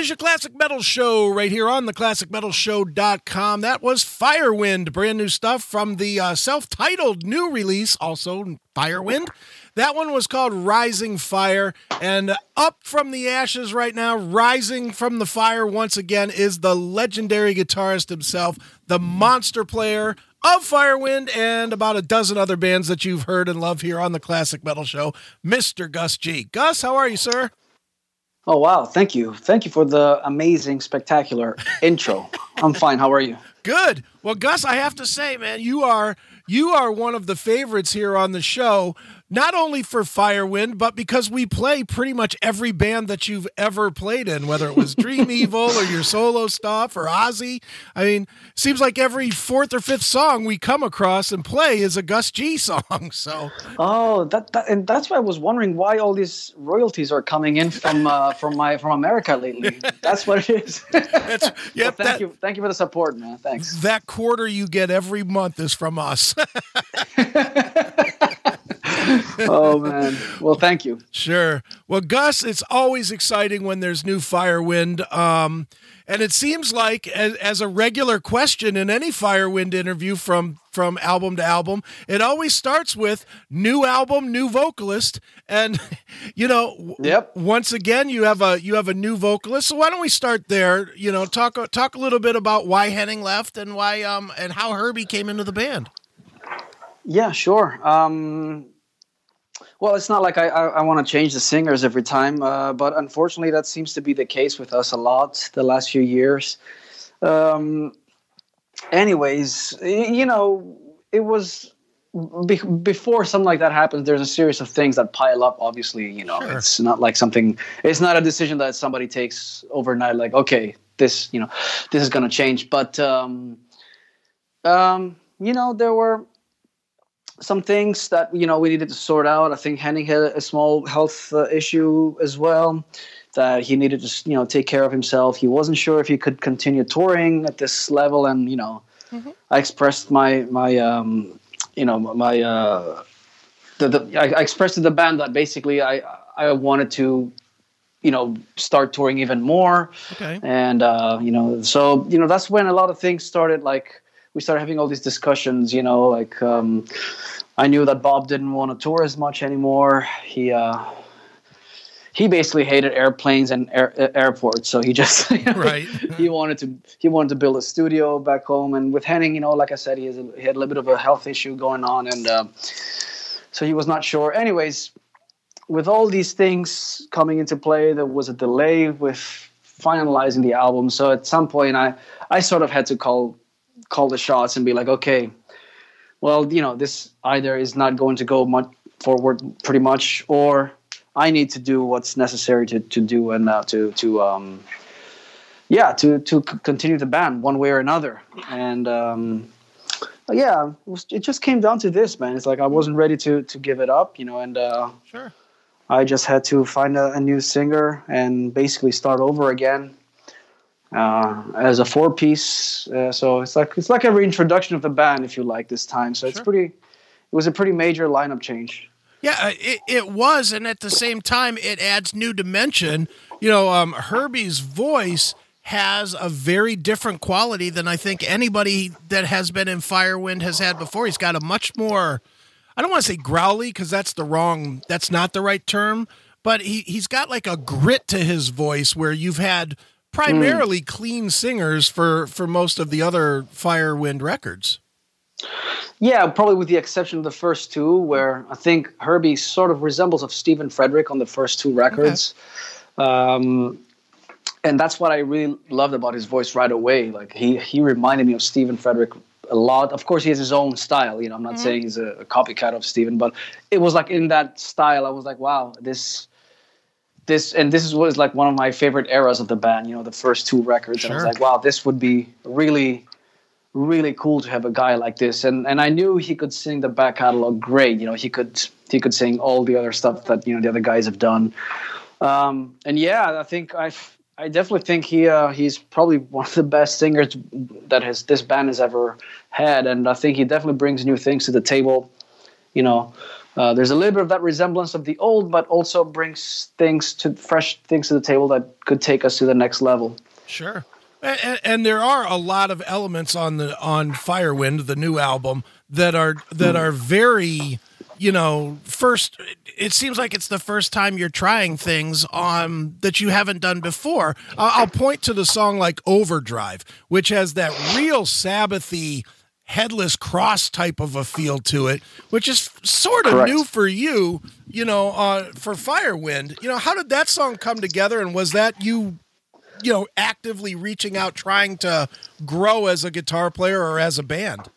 is your Classic Metal Show right here on the ClassicMetalShow.com. That was Firewind, brand new stuff from the uh, self titled new release, also Firewind. That one was called Rising Fire. And up from the ashes right now, rising from the fire once again, is the legendary guitarist himself, the monster player of Firewind and about a dozen other bands that you've heard and love here on the Classic Metal Show, Mr. Gus G. Gus, how are you, sir? Oh wow, thank you. Thank you for the amazing, spectacular intro. I'm fine. How are you? Good. Well, Gus, I have to say, man, you are you are one of the favorites here on the show not only for Firewind, but because we play pretty much every band that you've ever played in, whether it was Dream Evil or your solo stuff or Ozzy. I mean, seems like every fourth or fifth song we come across and play is a Gus G song. So, oh, that, that and that's why I was wondering why all these royalties are coming in from uh, from my from America lately. That's what it is. That's, yep, well, thank that, you, thank you for the support, man. Thanks. That quarter you get every month is from us oh man. Well, thank you. Sure. Well, Gus, it's always exciting when there's new Firewind. Um, and it seems like as, as, a regular question in any Firewind interview from from album to album, it always starts with new album, new vocalist, and you know, yep. once again, you have a you have a new vocalist. So why don't we start there? You know, talk talk a little bit about why Henning left and why um and how Herbie came into the band. Yeah, sure. Um, well, it's not like I, I, I want to change the singers every time, uh, but unfortunately, that seems to be the case with us a lot the last few years. Um, anyways, you know, it was be- before something like that happens. There's a series of things that pile up. Obviously, you know, sure. it's not like something. It's not a decision that somebody takes overnight. Like, okay, this, you know, this is going to change. But, um, um, you know, there were some things that you know we needed to sort out. I think Henning had a small health uh, issue as well that he needed to you know take care of himself. He wasn't sure if he could continue touring at this level, and you know, mm-hmm. I expressed my my um, you know my uh, the, the I, I expressed to the band that basically I I wanted to you know start touring even more okay and uh, you know so you know that's when a lot of things started like we started having all these discussions. You know, like um, I knew that Bob didn't want to tour as much anymore. He uh, he basically hated airplanes and air, airports, so he just you know, right. he wanted to he wanted to build a studio back home. And with Henning, you know, like I said, he, has a, he had a little bit of a health issue going on, and uh, so he was not sure. Anyways, with all these things coming into play, there was a delay with finalizing the album. So at some point, I I sort of had to call call the shots and be like, okay, well, you know, this either is not going to go much forward pretty much, or I need to do what's necessary to, to do and uh, to to um, yeah to to continue the band one way or another. And um, yeah, it, was, it, just came down to this, man. It's like I wasn't ready to to give it up, you know, and uh, sure. I just had to find a, a new singer and basically start over again uh, as a four piece. Uh, so it's like it's like a reintroduction of the band, if you like, this time. So sure. it's pretty. It was a pretty major lineup change. Yeah, uh, it, it was, and at the same time, it adds new dimension. You know, um, Herbie's voice has a very different quality than I think anybody that has been in Firewind has had before. He's got a much more. I don't want to say growly because that's the wrong. That's not the right term. But he he's got like a grit to his voice where you've had primarily mm. clean singers for for most of the other Firewind records. Yeah, probably with the exception of the first two, where I think Herbie sort of resembles of Stephen Fredrick on the first two records. Okay. Um, and that's what I really loved about his voice right away. Like he he reminded me of Stephen Fredrick a lot. Of course, he has his own style. You know, I'm not mm-hmm. saying he's a, a, copycat of Stephen, but it was like in that style. I was like, wow, this this and this was like one of my favorite eras of the band. You know, the first two records, sure. and I was like, wow, this would be really, really cool to have a guy like this. And and I knew he could sing the back catalog great. You know, he could he could sing all the other stuff that you know the other guys have done. Um, and yeah, I think I I definitely think he uh, he's probably one of the best singers that has this band has ever had, and I think he definitely brings new things to the table. You know, Uh, there's a little bit of that resemblance of the old, but also brings things to fresh things to the table that could take us to the next level. Sure. And, and, there are a lot of elements on the on Firewind, the new album, that are that are very, you know, first. It seems like it's the first time you're trying things on that you haven't done before. I'll point to the song like "Overdrive," which has that real Sabbathy headless cross type of a feel to it, which is sort of Correct. new for you, you know, uh, for Firewind. You know, how did that song come together, and was that you you know, actively reaching out, trying to grow as a guitar player or as a band?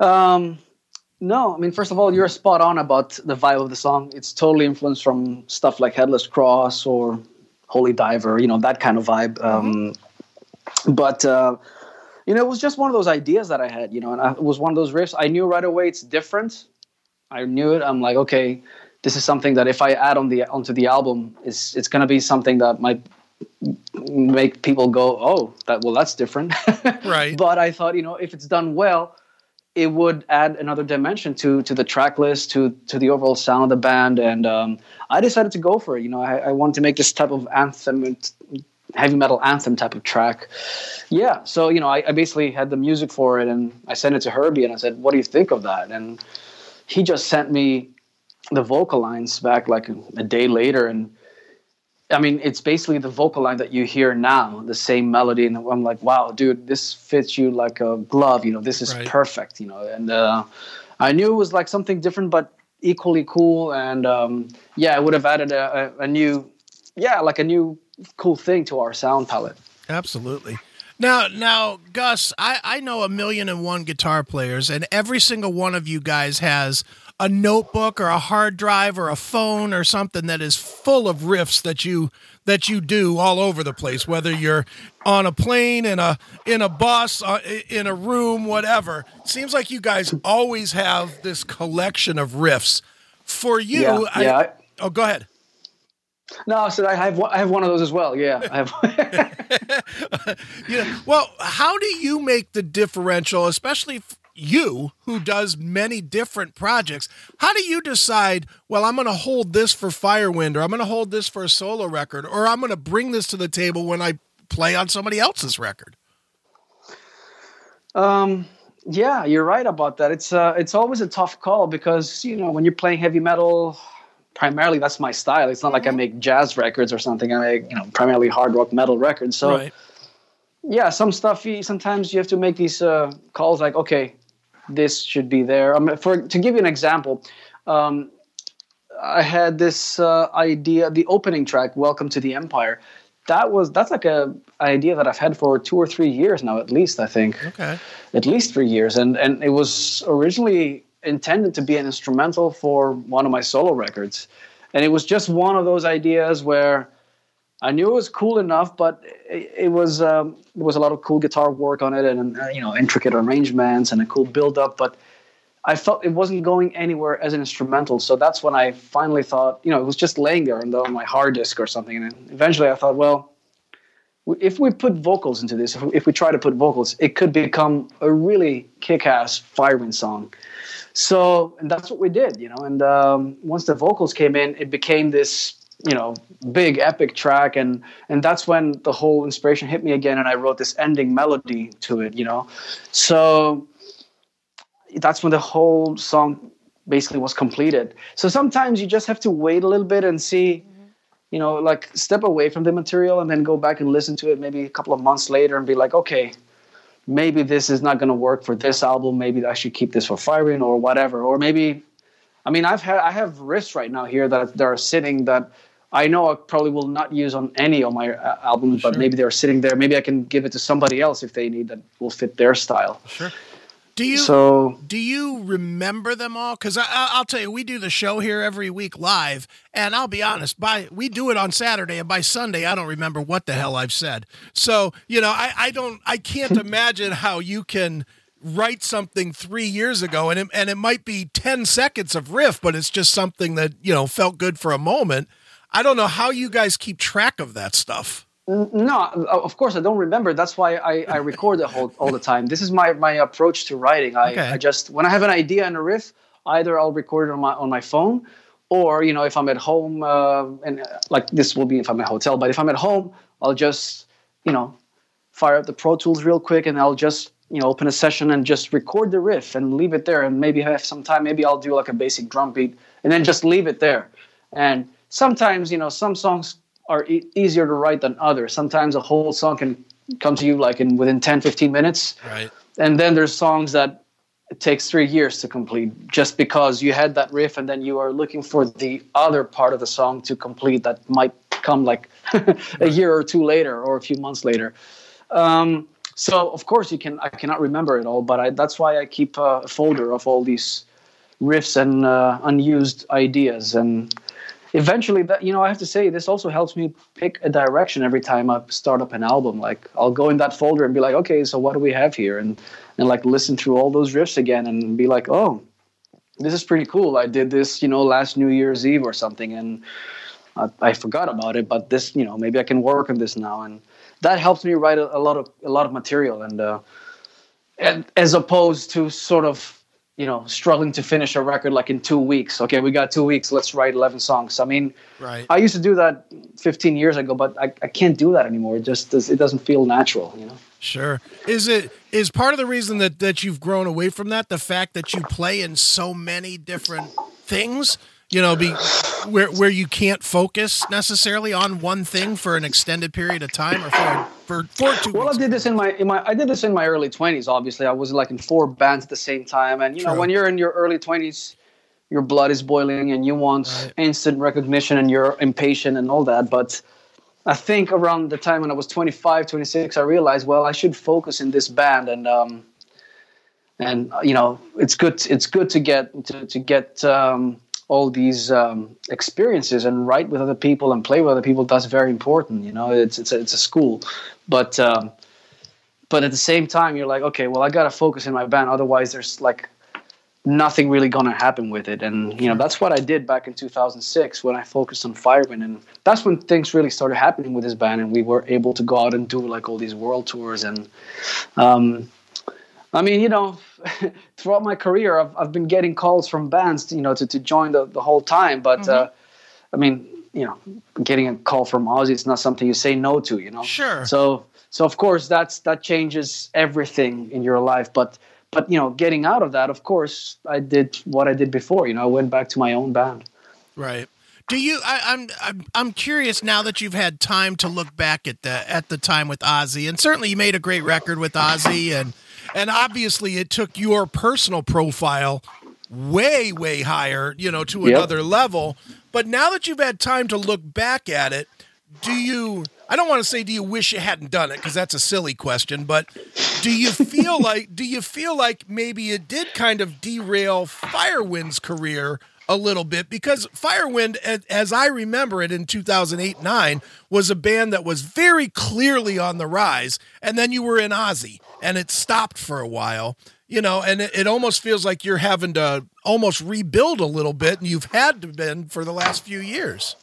Um, no, I mean, first of all, you're spot on about the vibe of the song. It's totally influenced from stuff like Headless Cross or Holy Diver, you know, that kind of vibe. Um, mm-hmm. But, uh, you know, it was just one of those ideas that I had, you know, and I, it was one of those riffs. I knew right away it's different. I knew it. I'm like, okay, this is something that if I add on the onto the album, it's it's going to be something that might make people go, "Oh, that well, that's different." right. But I thought, you know, if it's done well, it would add another dimension to to the track list, to to the overall sound of the band, and um, I decided to go for it. You know, I, I wanted to make this type of anthem, heavy metal anthem type of track. Yeah. So you know, I, I basically had the music for it, and I sent it to Herbie, and I said, "What do you think of that?" And he just sent me the vocal lines back like a, a day later, and I mean, it's basically the vocal line that you hear now, the same melody, and I'm like, wow, dude, this fits you like a glove. You know, this is right. perfect. You know, and uh, I knew it was like something different, but equally cool. And um, yeah, it would have added a, a, a new, yeah, like a new cool thing to our sound palette. Absolutely. Now, now, Gus, I, I know a million and one guitar players, and every single one of you guys has a notebook or a hard drive or a phone or something that is full of riffs that you that you do all over the place whether you're on a plane in a in a bus uh, in a room whatever seems like you guys always have this collection of riffs for you yeah, I, yeah. oh go ahead no, I said I have I have one of those as well. Yeah, I have. yeah. Well, how do you make the differential, especially you who does many different projects how do you decide well i'm going to hold this for firewind or i'm going to hold this for a solo record or i'm going to bring this to the table when i play on somebody else's record um yeah you're right about that it's uh it's always a tough call because you know when you're playing heavy metal primarily that's my style it's not like i mm-hmm. make jazz records or something i make you know primarily hard rock metal records so right. yeah some stuff sometimes you have to make these uh, calls like okay this should be there. Um, for to give you an example, um, I had this uh, idea, the opening track, "Welcome to the Empire." That was that's like a idea that I've had for two or three years now, at least. I think. Okay. At least three years, and and it was originally intended to be an instrumental for one of my solo records, and it was just one of those ideas where I knew it was cool enough, but it, it was um, there was a lot of cool guitar work on it, and uh, you know intricate arrangements and a cool build up. But I felt it wasn't going anywhere as an instrumental, so that's when I finally thought, you know, it was just laying there on, my hard disk or something. And eventually, I thought, well, if we put vocals into this, if we, try to put vocals, it could become a really kick-ass Firewind song. So, and that's what we did, you know. And um, once the vocals came in, it became this you know big epic track and and that's when the whole inspiration hit me again and i wrote this ending melody to it you know so that's when the whole song basically was completed so sometimes you just have to wait a little bit and see you know like step away from the material and then go back and listen to it maybe a couple of months later and be like okay maybe this is not going to work for this album maybe i should keep this for Firewind or whatever or maybe I mean, I've had I have riffs right now here that, that are sitting that I know I probably will not use on any of my uh, albums, sure. but maybe they're sitting there. Maybe I can give it to somebody else if they need that will fit their style. Sure. Do you so do you remember them all? Because I'll tell you, we do the show here every week live, and I'll be honest. By we do it on Saturday, and by Sunday, I don't remember what the hell I've said. So you know, I, I don't, I can't imagine how you can write something three years ago, and it, and it might be ten seconds of riff, but it's just something that you know felt good for a moment I don't know how you guys keep track of that stuff. No, of course I don't remember. That's why I, I record it all, all the time. This is my, my approach to writing. I, okay. I just when I have an idea and a riff, either I'll record it on my on my phone, or you know if I'm at home uh, and uh, like this will be if I'm at a hotel, but if I'm at home, I'll just you know fire up the Pro Tools real quick and I'll just you know open a session and just record the riff and leave it there and maybe have some time maybe I'll do like a basic drum beat and then just leave it there and sometimes you know some songs are e- easier to write than others. Sometimes a whole song can come to you like in within 10 15 minutes. Right. And then there's songs that it takes three years to complete just because you had that riff and then you are looking for the other part of the song to complete that might come like a year or two later or a few months later. Um, so of course you can i cannot remember it all but I, that's why i keep a folder of all these riffs and uh, unused ideas and eventually that you know i have to say this also helps me pick a direction every time i start up an album. Like i'll go in that folder and be like okay so what do we have here? And and like listen through all those riffs again and be like oh this is pretty cool. I did this you know last new year's eve or something and I, I forgot about it but this you know maybe i can work on this now. And that helps me write a, a lot of a lot of material and uh, and as opposed to sort of you know struggling to finish a record like in two weeks. Okay we got two weeks. Let's write 11 songs. I mean right. I used to do that 15 years ago but i, I can't do that anymore. It just does, it doesn't feel natural you know? Sure. Is it is part of the reason that that you've grown away from that the fact that you play in so many different things? You know, be where where you can't focus necessarily on one thing for an extended period of time or for for for two. well weeks. i did this in my in my i did this in my early 20s obviously i was like in four bands at the same time and you know when you're in your early 20s your blood is boiling and you want Right. instant recognition and you're impatient and all that but i think around the time when i was 25 26 i realized well i should focus in this band and um and uh, you know it's good it's good to get to, to get um all these um, experiences and write with other people and play with other people that's very important you know it's it's a, it's a school. But um but at the same time you're like okay well i gotta focus in my band otherwise there's like nothing really gonna happen with it. And you know that's what i did back in 2006 when i focused on firewind. And that's when things really started happening with this band and we were able to go out and do like all these world tours. And um I mean, you know, throughout my career, I've, I've been getting calls from bands, you know, to, to join the, the whole time. But uh, I mean, you know, getting a call from Ozzy is not something you say no to, you know. Sure. So, so of course, that's that changes everything in your life. But, but you know, getting out of that, of course, I did what I did before. You know, I went back to my own band. Right. Do you? I, I'm I'm I'm curious now that you've had time to look back at the at the time with Ozzy, and certainly you made a great record with Ozzy, and and obviously it took your personal profile way way higher, you know, to Yep. another level. But now that you've had time to look back at it, do you? I don't want to say do you wish you hadn't done it because that's a silly question, but do you feel like do you feel like maybe it did kind of derail Firewind's career a little bit because Firewind, as I remember it in 2008 9, was a band that was very clearly on the rise. And then you were in Ozzy and it stopped for a while, you know, and it, it almost feels like you're having to almost rebuild a little bit. And you've had to been for the last few years.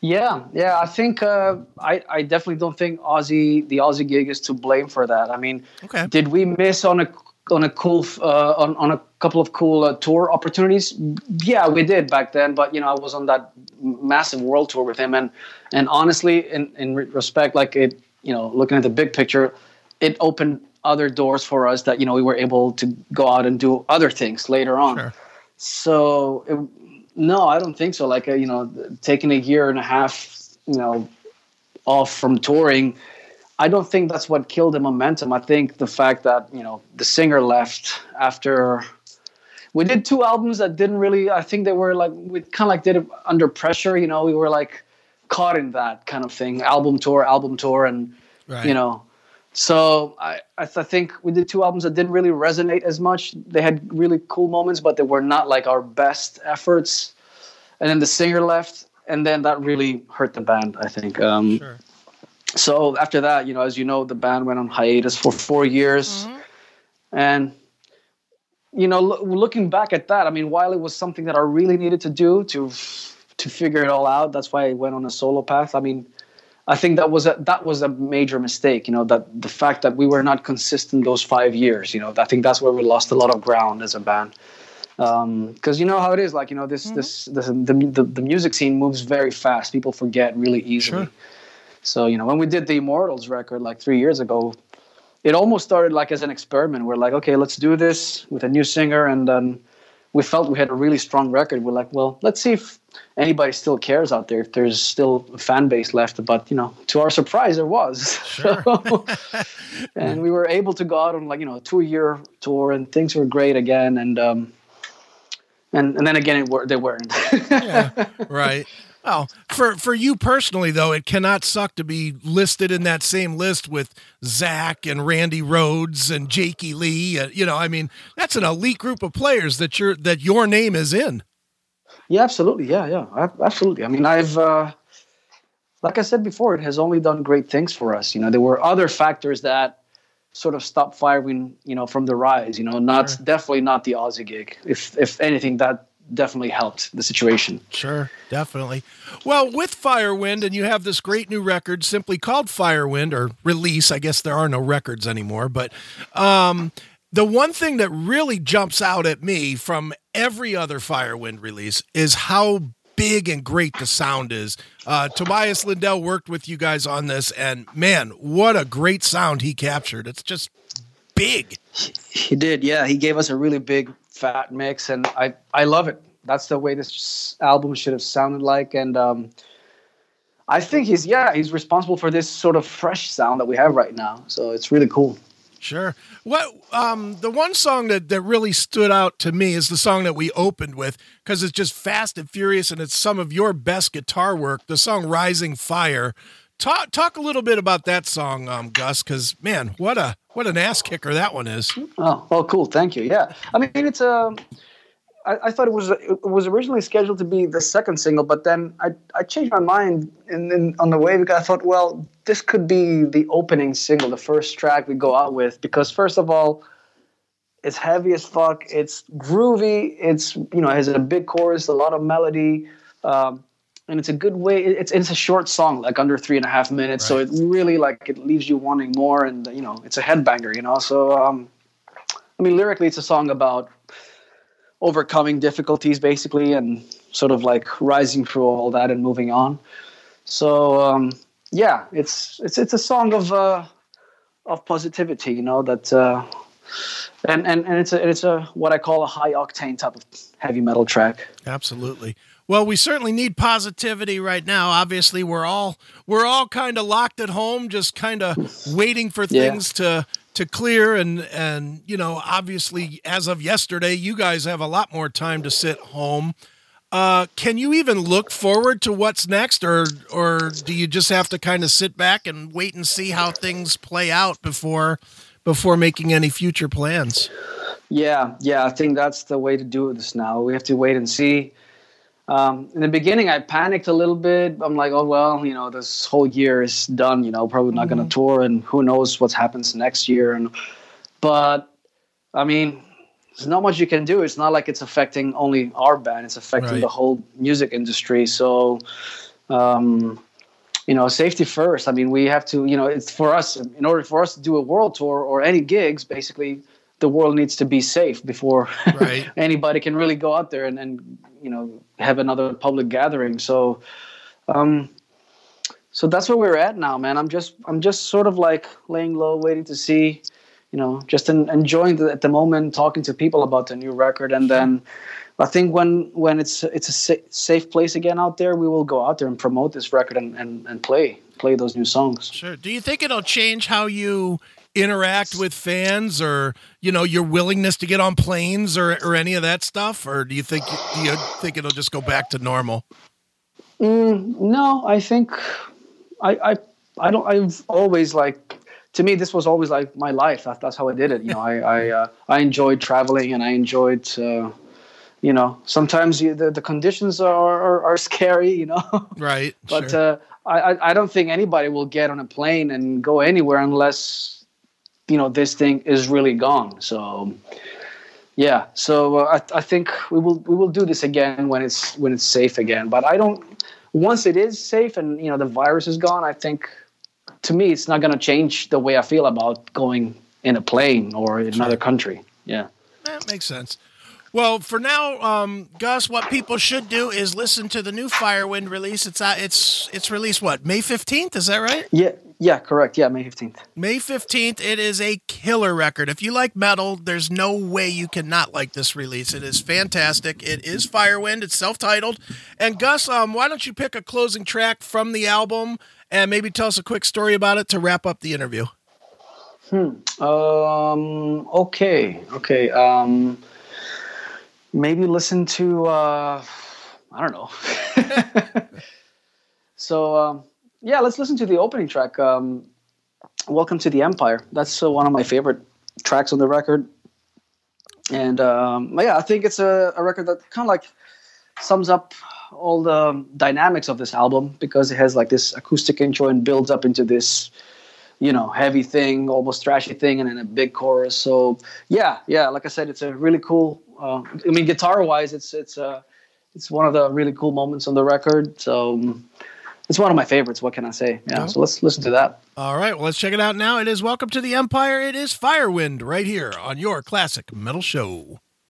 Yeah, yeah. I think uh, I, I definitely don't think Ozzy the Ozzy gig is to blame for that. I mean, Okay. did we miss on a on a cool uh, on on a couple of cool uh, tour opportunities? Yeah, we did back then. But you know, I was on that massive world tour with him, and and honestly, in in respect, like it, you know, looking at the big picture, it opened other doors for us that you know we were able to go out and do other things later on. Sure. So it, no, I don't think so. Like uh, you know, taking a year and a half, you know, off from touring, I don't think that's what killed the momentum. I think the fact that you know the singer left after we did two albums that didn't really. I think they were like we kind of like did it under pressure. You know, we were like caught in that kind of thing. Album tour, album tour, and Right. you know. So I, I, th- I think we did two albums that didn't really resonate as much. They had really cool moments, but they were not like our best efforts. And then the singer left, and then that really hurt the band. I think. Um, Sure. So after that, you know, as you know, the band went on hiatus for four years, and you know, lo- looking back at that, I mean, while it was something that I really needed to do to to figure it all out, that's why I went on a solo path. I mean, I think that was a that was a major mistake. You know, that the fact that we were not consistent those five years. You know, I think that's where we lost a lot of ground as a band. because um, you know how it is. Like you know, this mm-hmm. this, this the, the, the music scene moves very fast. People forget really easily. Sure. So you know, when we did the Immortals record like three years ago, it almost started like as an experiment. We're like, okay, let's do this with a new singer, and then we felt we had a really strong record. We're like, well, let's see if anybody still cares out there, if there's still a fan base left. But you know, to our surprise, there was. Sure. and we were able to go out on like you know a two-year tour, and things were great again. And um, and and then again, it, were, they weren't. yeah, right. Well, for for you personally though, it cannot suck to be listed in that same list with Zakk and Randy Rhoads and Jakey Lee. Uh, you know, I mean, that's an elite group of players that your that your name is in. Yeah, absolutely. Yeah, yeah, absolutely. I mean, I've uh, like I said before, it has only done great things for us. You know, there were other factors that sort of stopped Firewind, you know, from the rise. You know, not sure. definitely not the Ozzy gig. If if anything, that definitely helped the situation. Sure, definitely. Well, with Firewind, and you have this great new record simply called Firewind or release. I guess there are no records anymore, but um, the one thing that really jumps out at me from every other Firewind release is how big and great the sound is. Uh, Tobias Lindell worked with you guys on this, and man, what a great sound he captured! It's just big. He did, yeah. He gave us a really big fat mix, and I I love it. That's the way this album should have sounded like, and um, I think he's yeah he's responsible for this sort of fresh sound that we have right now. So it's really cool. Sure. What um the one song that that really stood out to me is the song that we opened with because it's just fast and furious and it's some of your best guitar work. The song "Rising Fire." Talk talk a little bit about that song, um, Gus, because man, what a what an ass kicker that one is. Oh, oh, cool. Thank you. Yeah, I mean it's. Um, I, thought it was it was originally scheduled to be the second single, but then I, I changed my mind in, in, on the way because I thought, well, this could be the opening single, the first track we go out with, because first of all, it's heavy as fuck, it's groovy, it's you know it has a big chorus, a lot of melody. Um, and it's a good way. It's it's a short song, like under three and a half minutes, right. so it really like it leaves you wanting more, and you know it's a headbanger, you know. So um, I mean, lyrically, it's a song about overcoming difficulties, basically, and sort of like rising through all that and moving on. So um, yeah, it's it's it's a song of uh, of positivity, you know that. Uh, and, and and it's a it's a what I call a high octane type of heavy metal track. Absolutely. Well, we certainly need positivity right now. Obviously, we're all we're all kind of locked at home, just kind of waiting for things yeah. to to clear and and you know, obviously as of yesterday, you guys have a lot more time to sit home. Uh, can you even look forward to what's next, or or do you just have to kind of sit back and wait and see how things play out before before making any future plans? Yeah, yeah, I think that's the way to do this now. We have to wait and see um, in the beginning, I panicked a little bit. I'm like, oh well, you know, this whole year is done. You know, probably not mm-hmm. going to tour, and who knows what happens next year. And but I mean, there's not much you can do. It's not like it's affecting only our band; it's affecting right. the whole music industry. So, um, you know, safety first. I mean, we have to. You know, it's for us. In order for us to do a world tour or any gigs, basically, the world needs to be safe before right. anybody can really go out there and, and you know have another public gathering. So, um, so that's where we're at now, man. I'm just I'm just sort of like laying low, waiting to see, you know, just in, enjoying the, at the moment, talking to people about the new record, and then. I think when when it's it's a sa- safe place again out there, we will go out there and promote this record and, and, and play play those new songs. Sure. Do you think it'll change how you interact with fans or you know your willingness to get on planes or, or any of that stuff? Or do you think do you think it'll just go back to normal? Mm, no i think I, I i don't i've always like to me this was always like my life. That, that's how i did it. You know i i, uh, I enjoyed traveling and i enjoyed uh, you know sometimes you, the, the conditions are, are, are scary you know? Right but sure. uh, I, I don't think anybody will get on a plane and go anywhere unless you know this thing is really gone. So yeah, so uh, I, I think we will we will do this again when it's when it's safe again. But I don't once it is safe and you know the virus is gone. I think to me it's not going to change the way I feel about going in a plane or in another country. Yeah, that makes sense. Well, for now, um, Gus, what people should do is listen to the new Firewind release. It's uh, it's it's released what May fifteenth. Is that right? Yeah, yeah, correct. Yeah, May fifteenth. May fifteenth. It is a killer record. If you like metal, there's no way you cannot like this release. It is fantastic. It is Firewind. It's self-titled. And Gus, um, why don't you pick a closing track from the album and maybe tell us a quick story about it to wrap up the interview? Hmm. Um. Okay. Okay. Um maybe listen to uh, I don't know. so um, yeah, let's listen to the opening track. Um, Welcome to the Empire. That's uh, one of my favorite tracks on the record. And um, yeah, I think it's a, a record that kind of like sums up all the dynamics of this album because it has like this acoustic intro and builds up into this you know heavy thing almost thrashy thing and then a big chorus so yeah yeah like i said it's a really cool uh, I mean, guitar wise, it's it's uh, it's one of the really cool moments on the record. So um, it's one of my favorites. What can I say? Yeah. So let's listen to that. All right. Well, let's check it out now. It is Welcome to the Empire. It is Firewind right here on your classic metal show.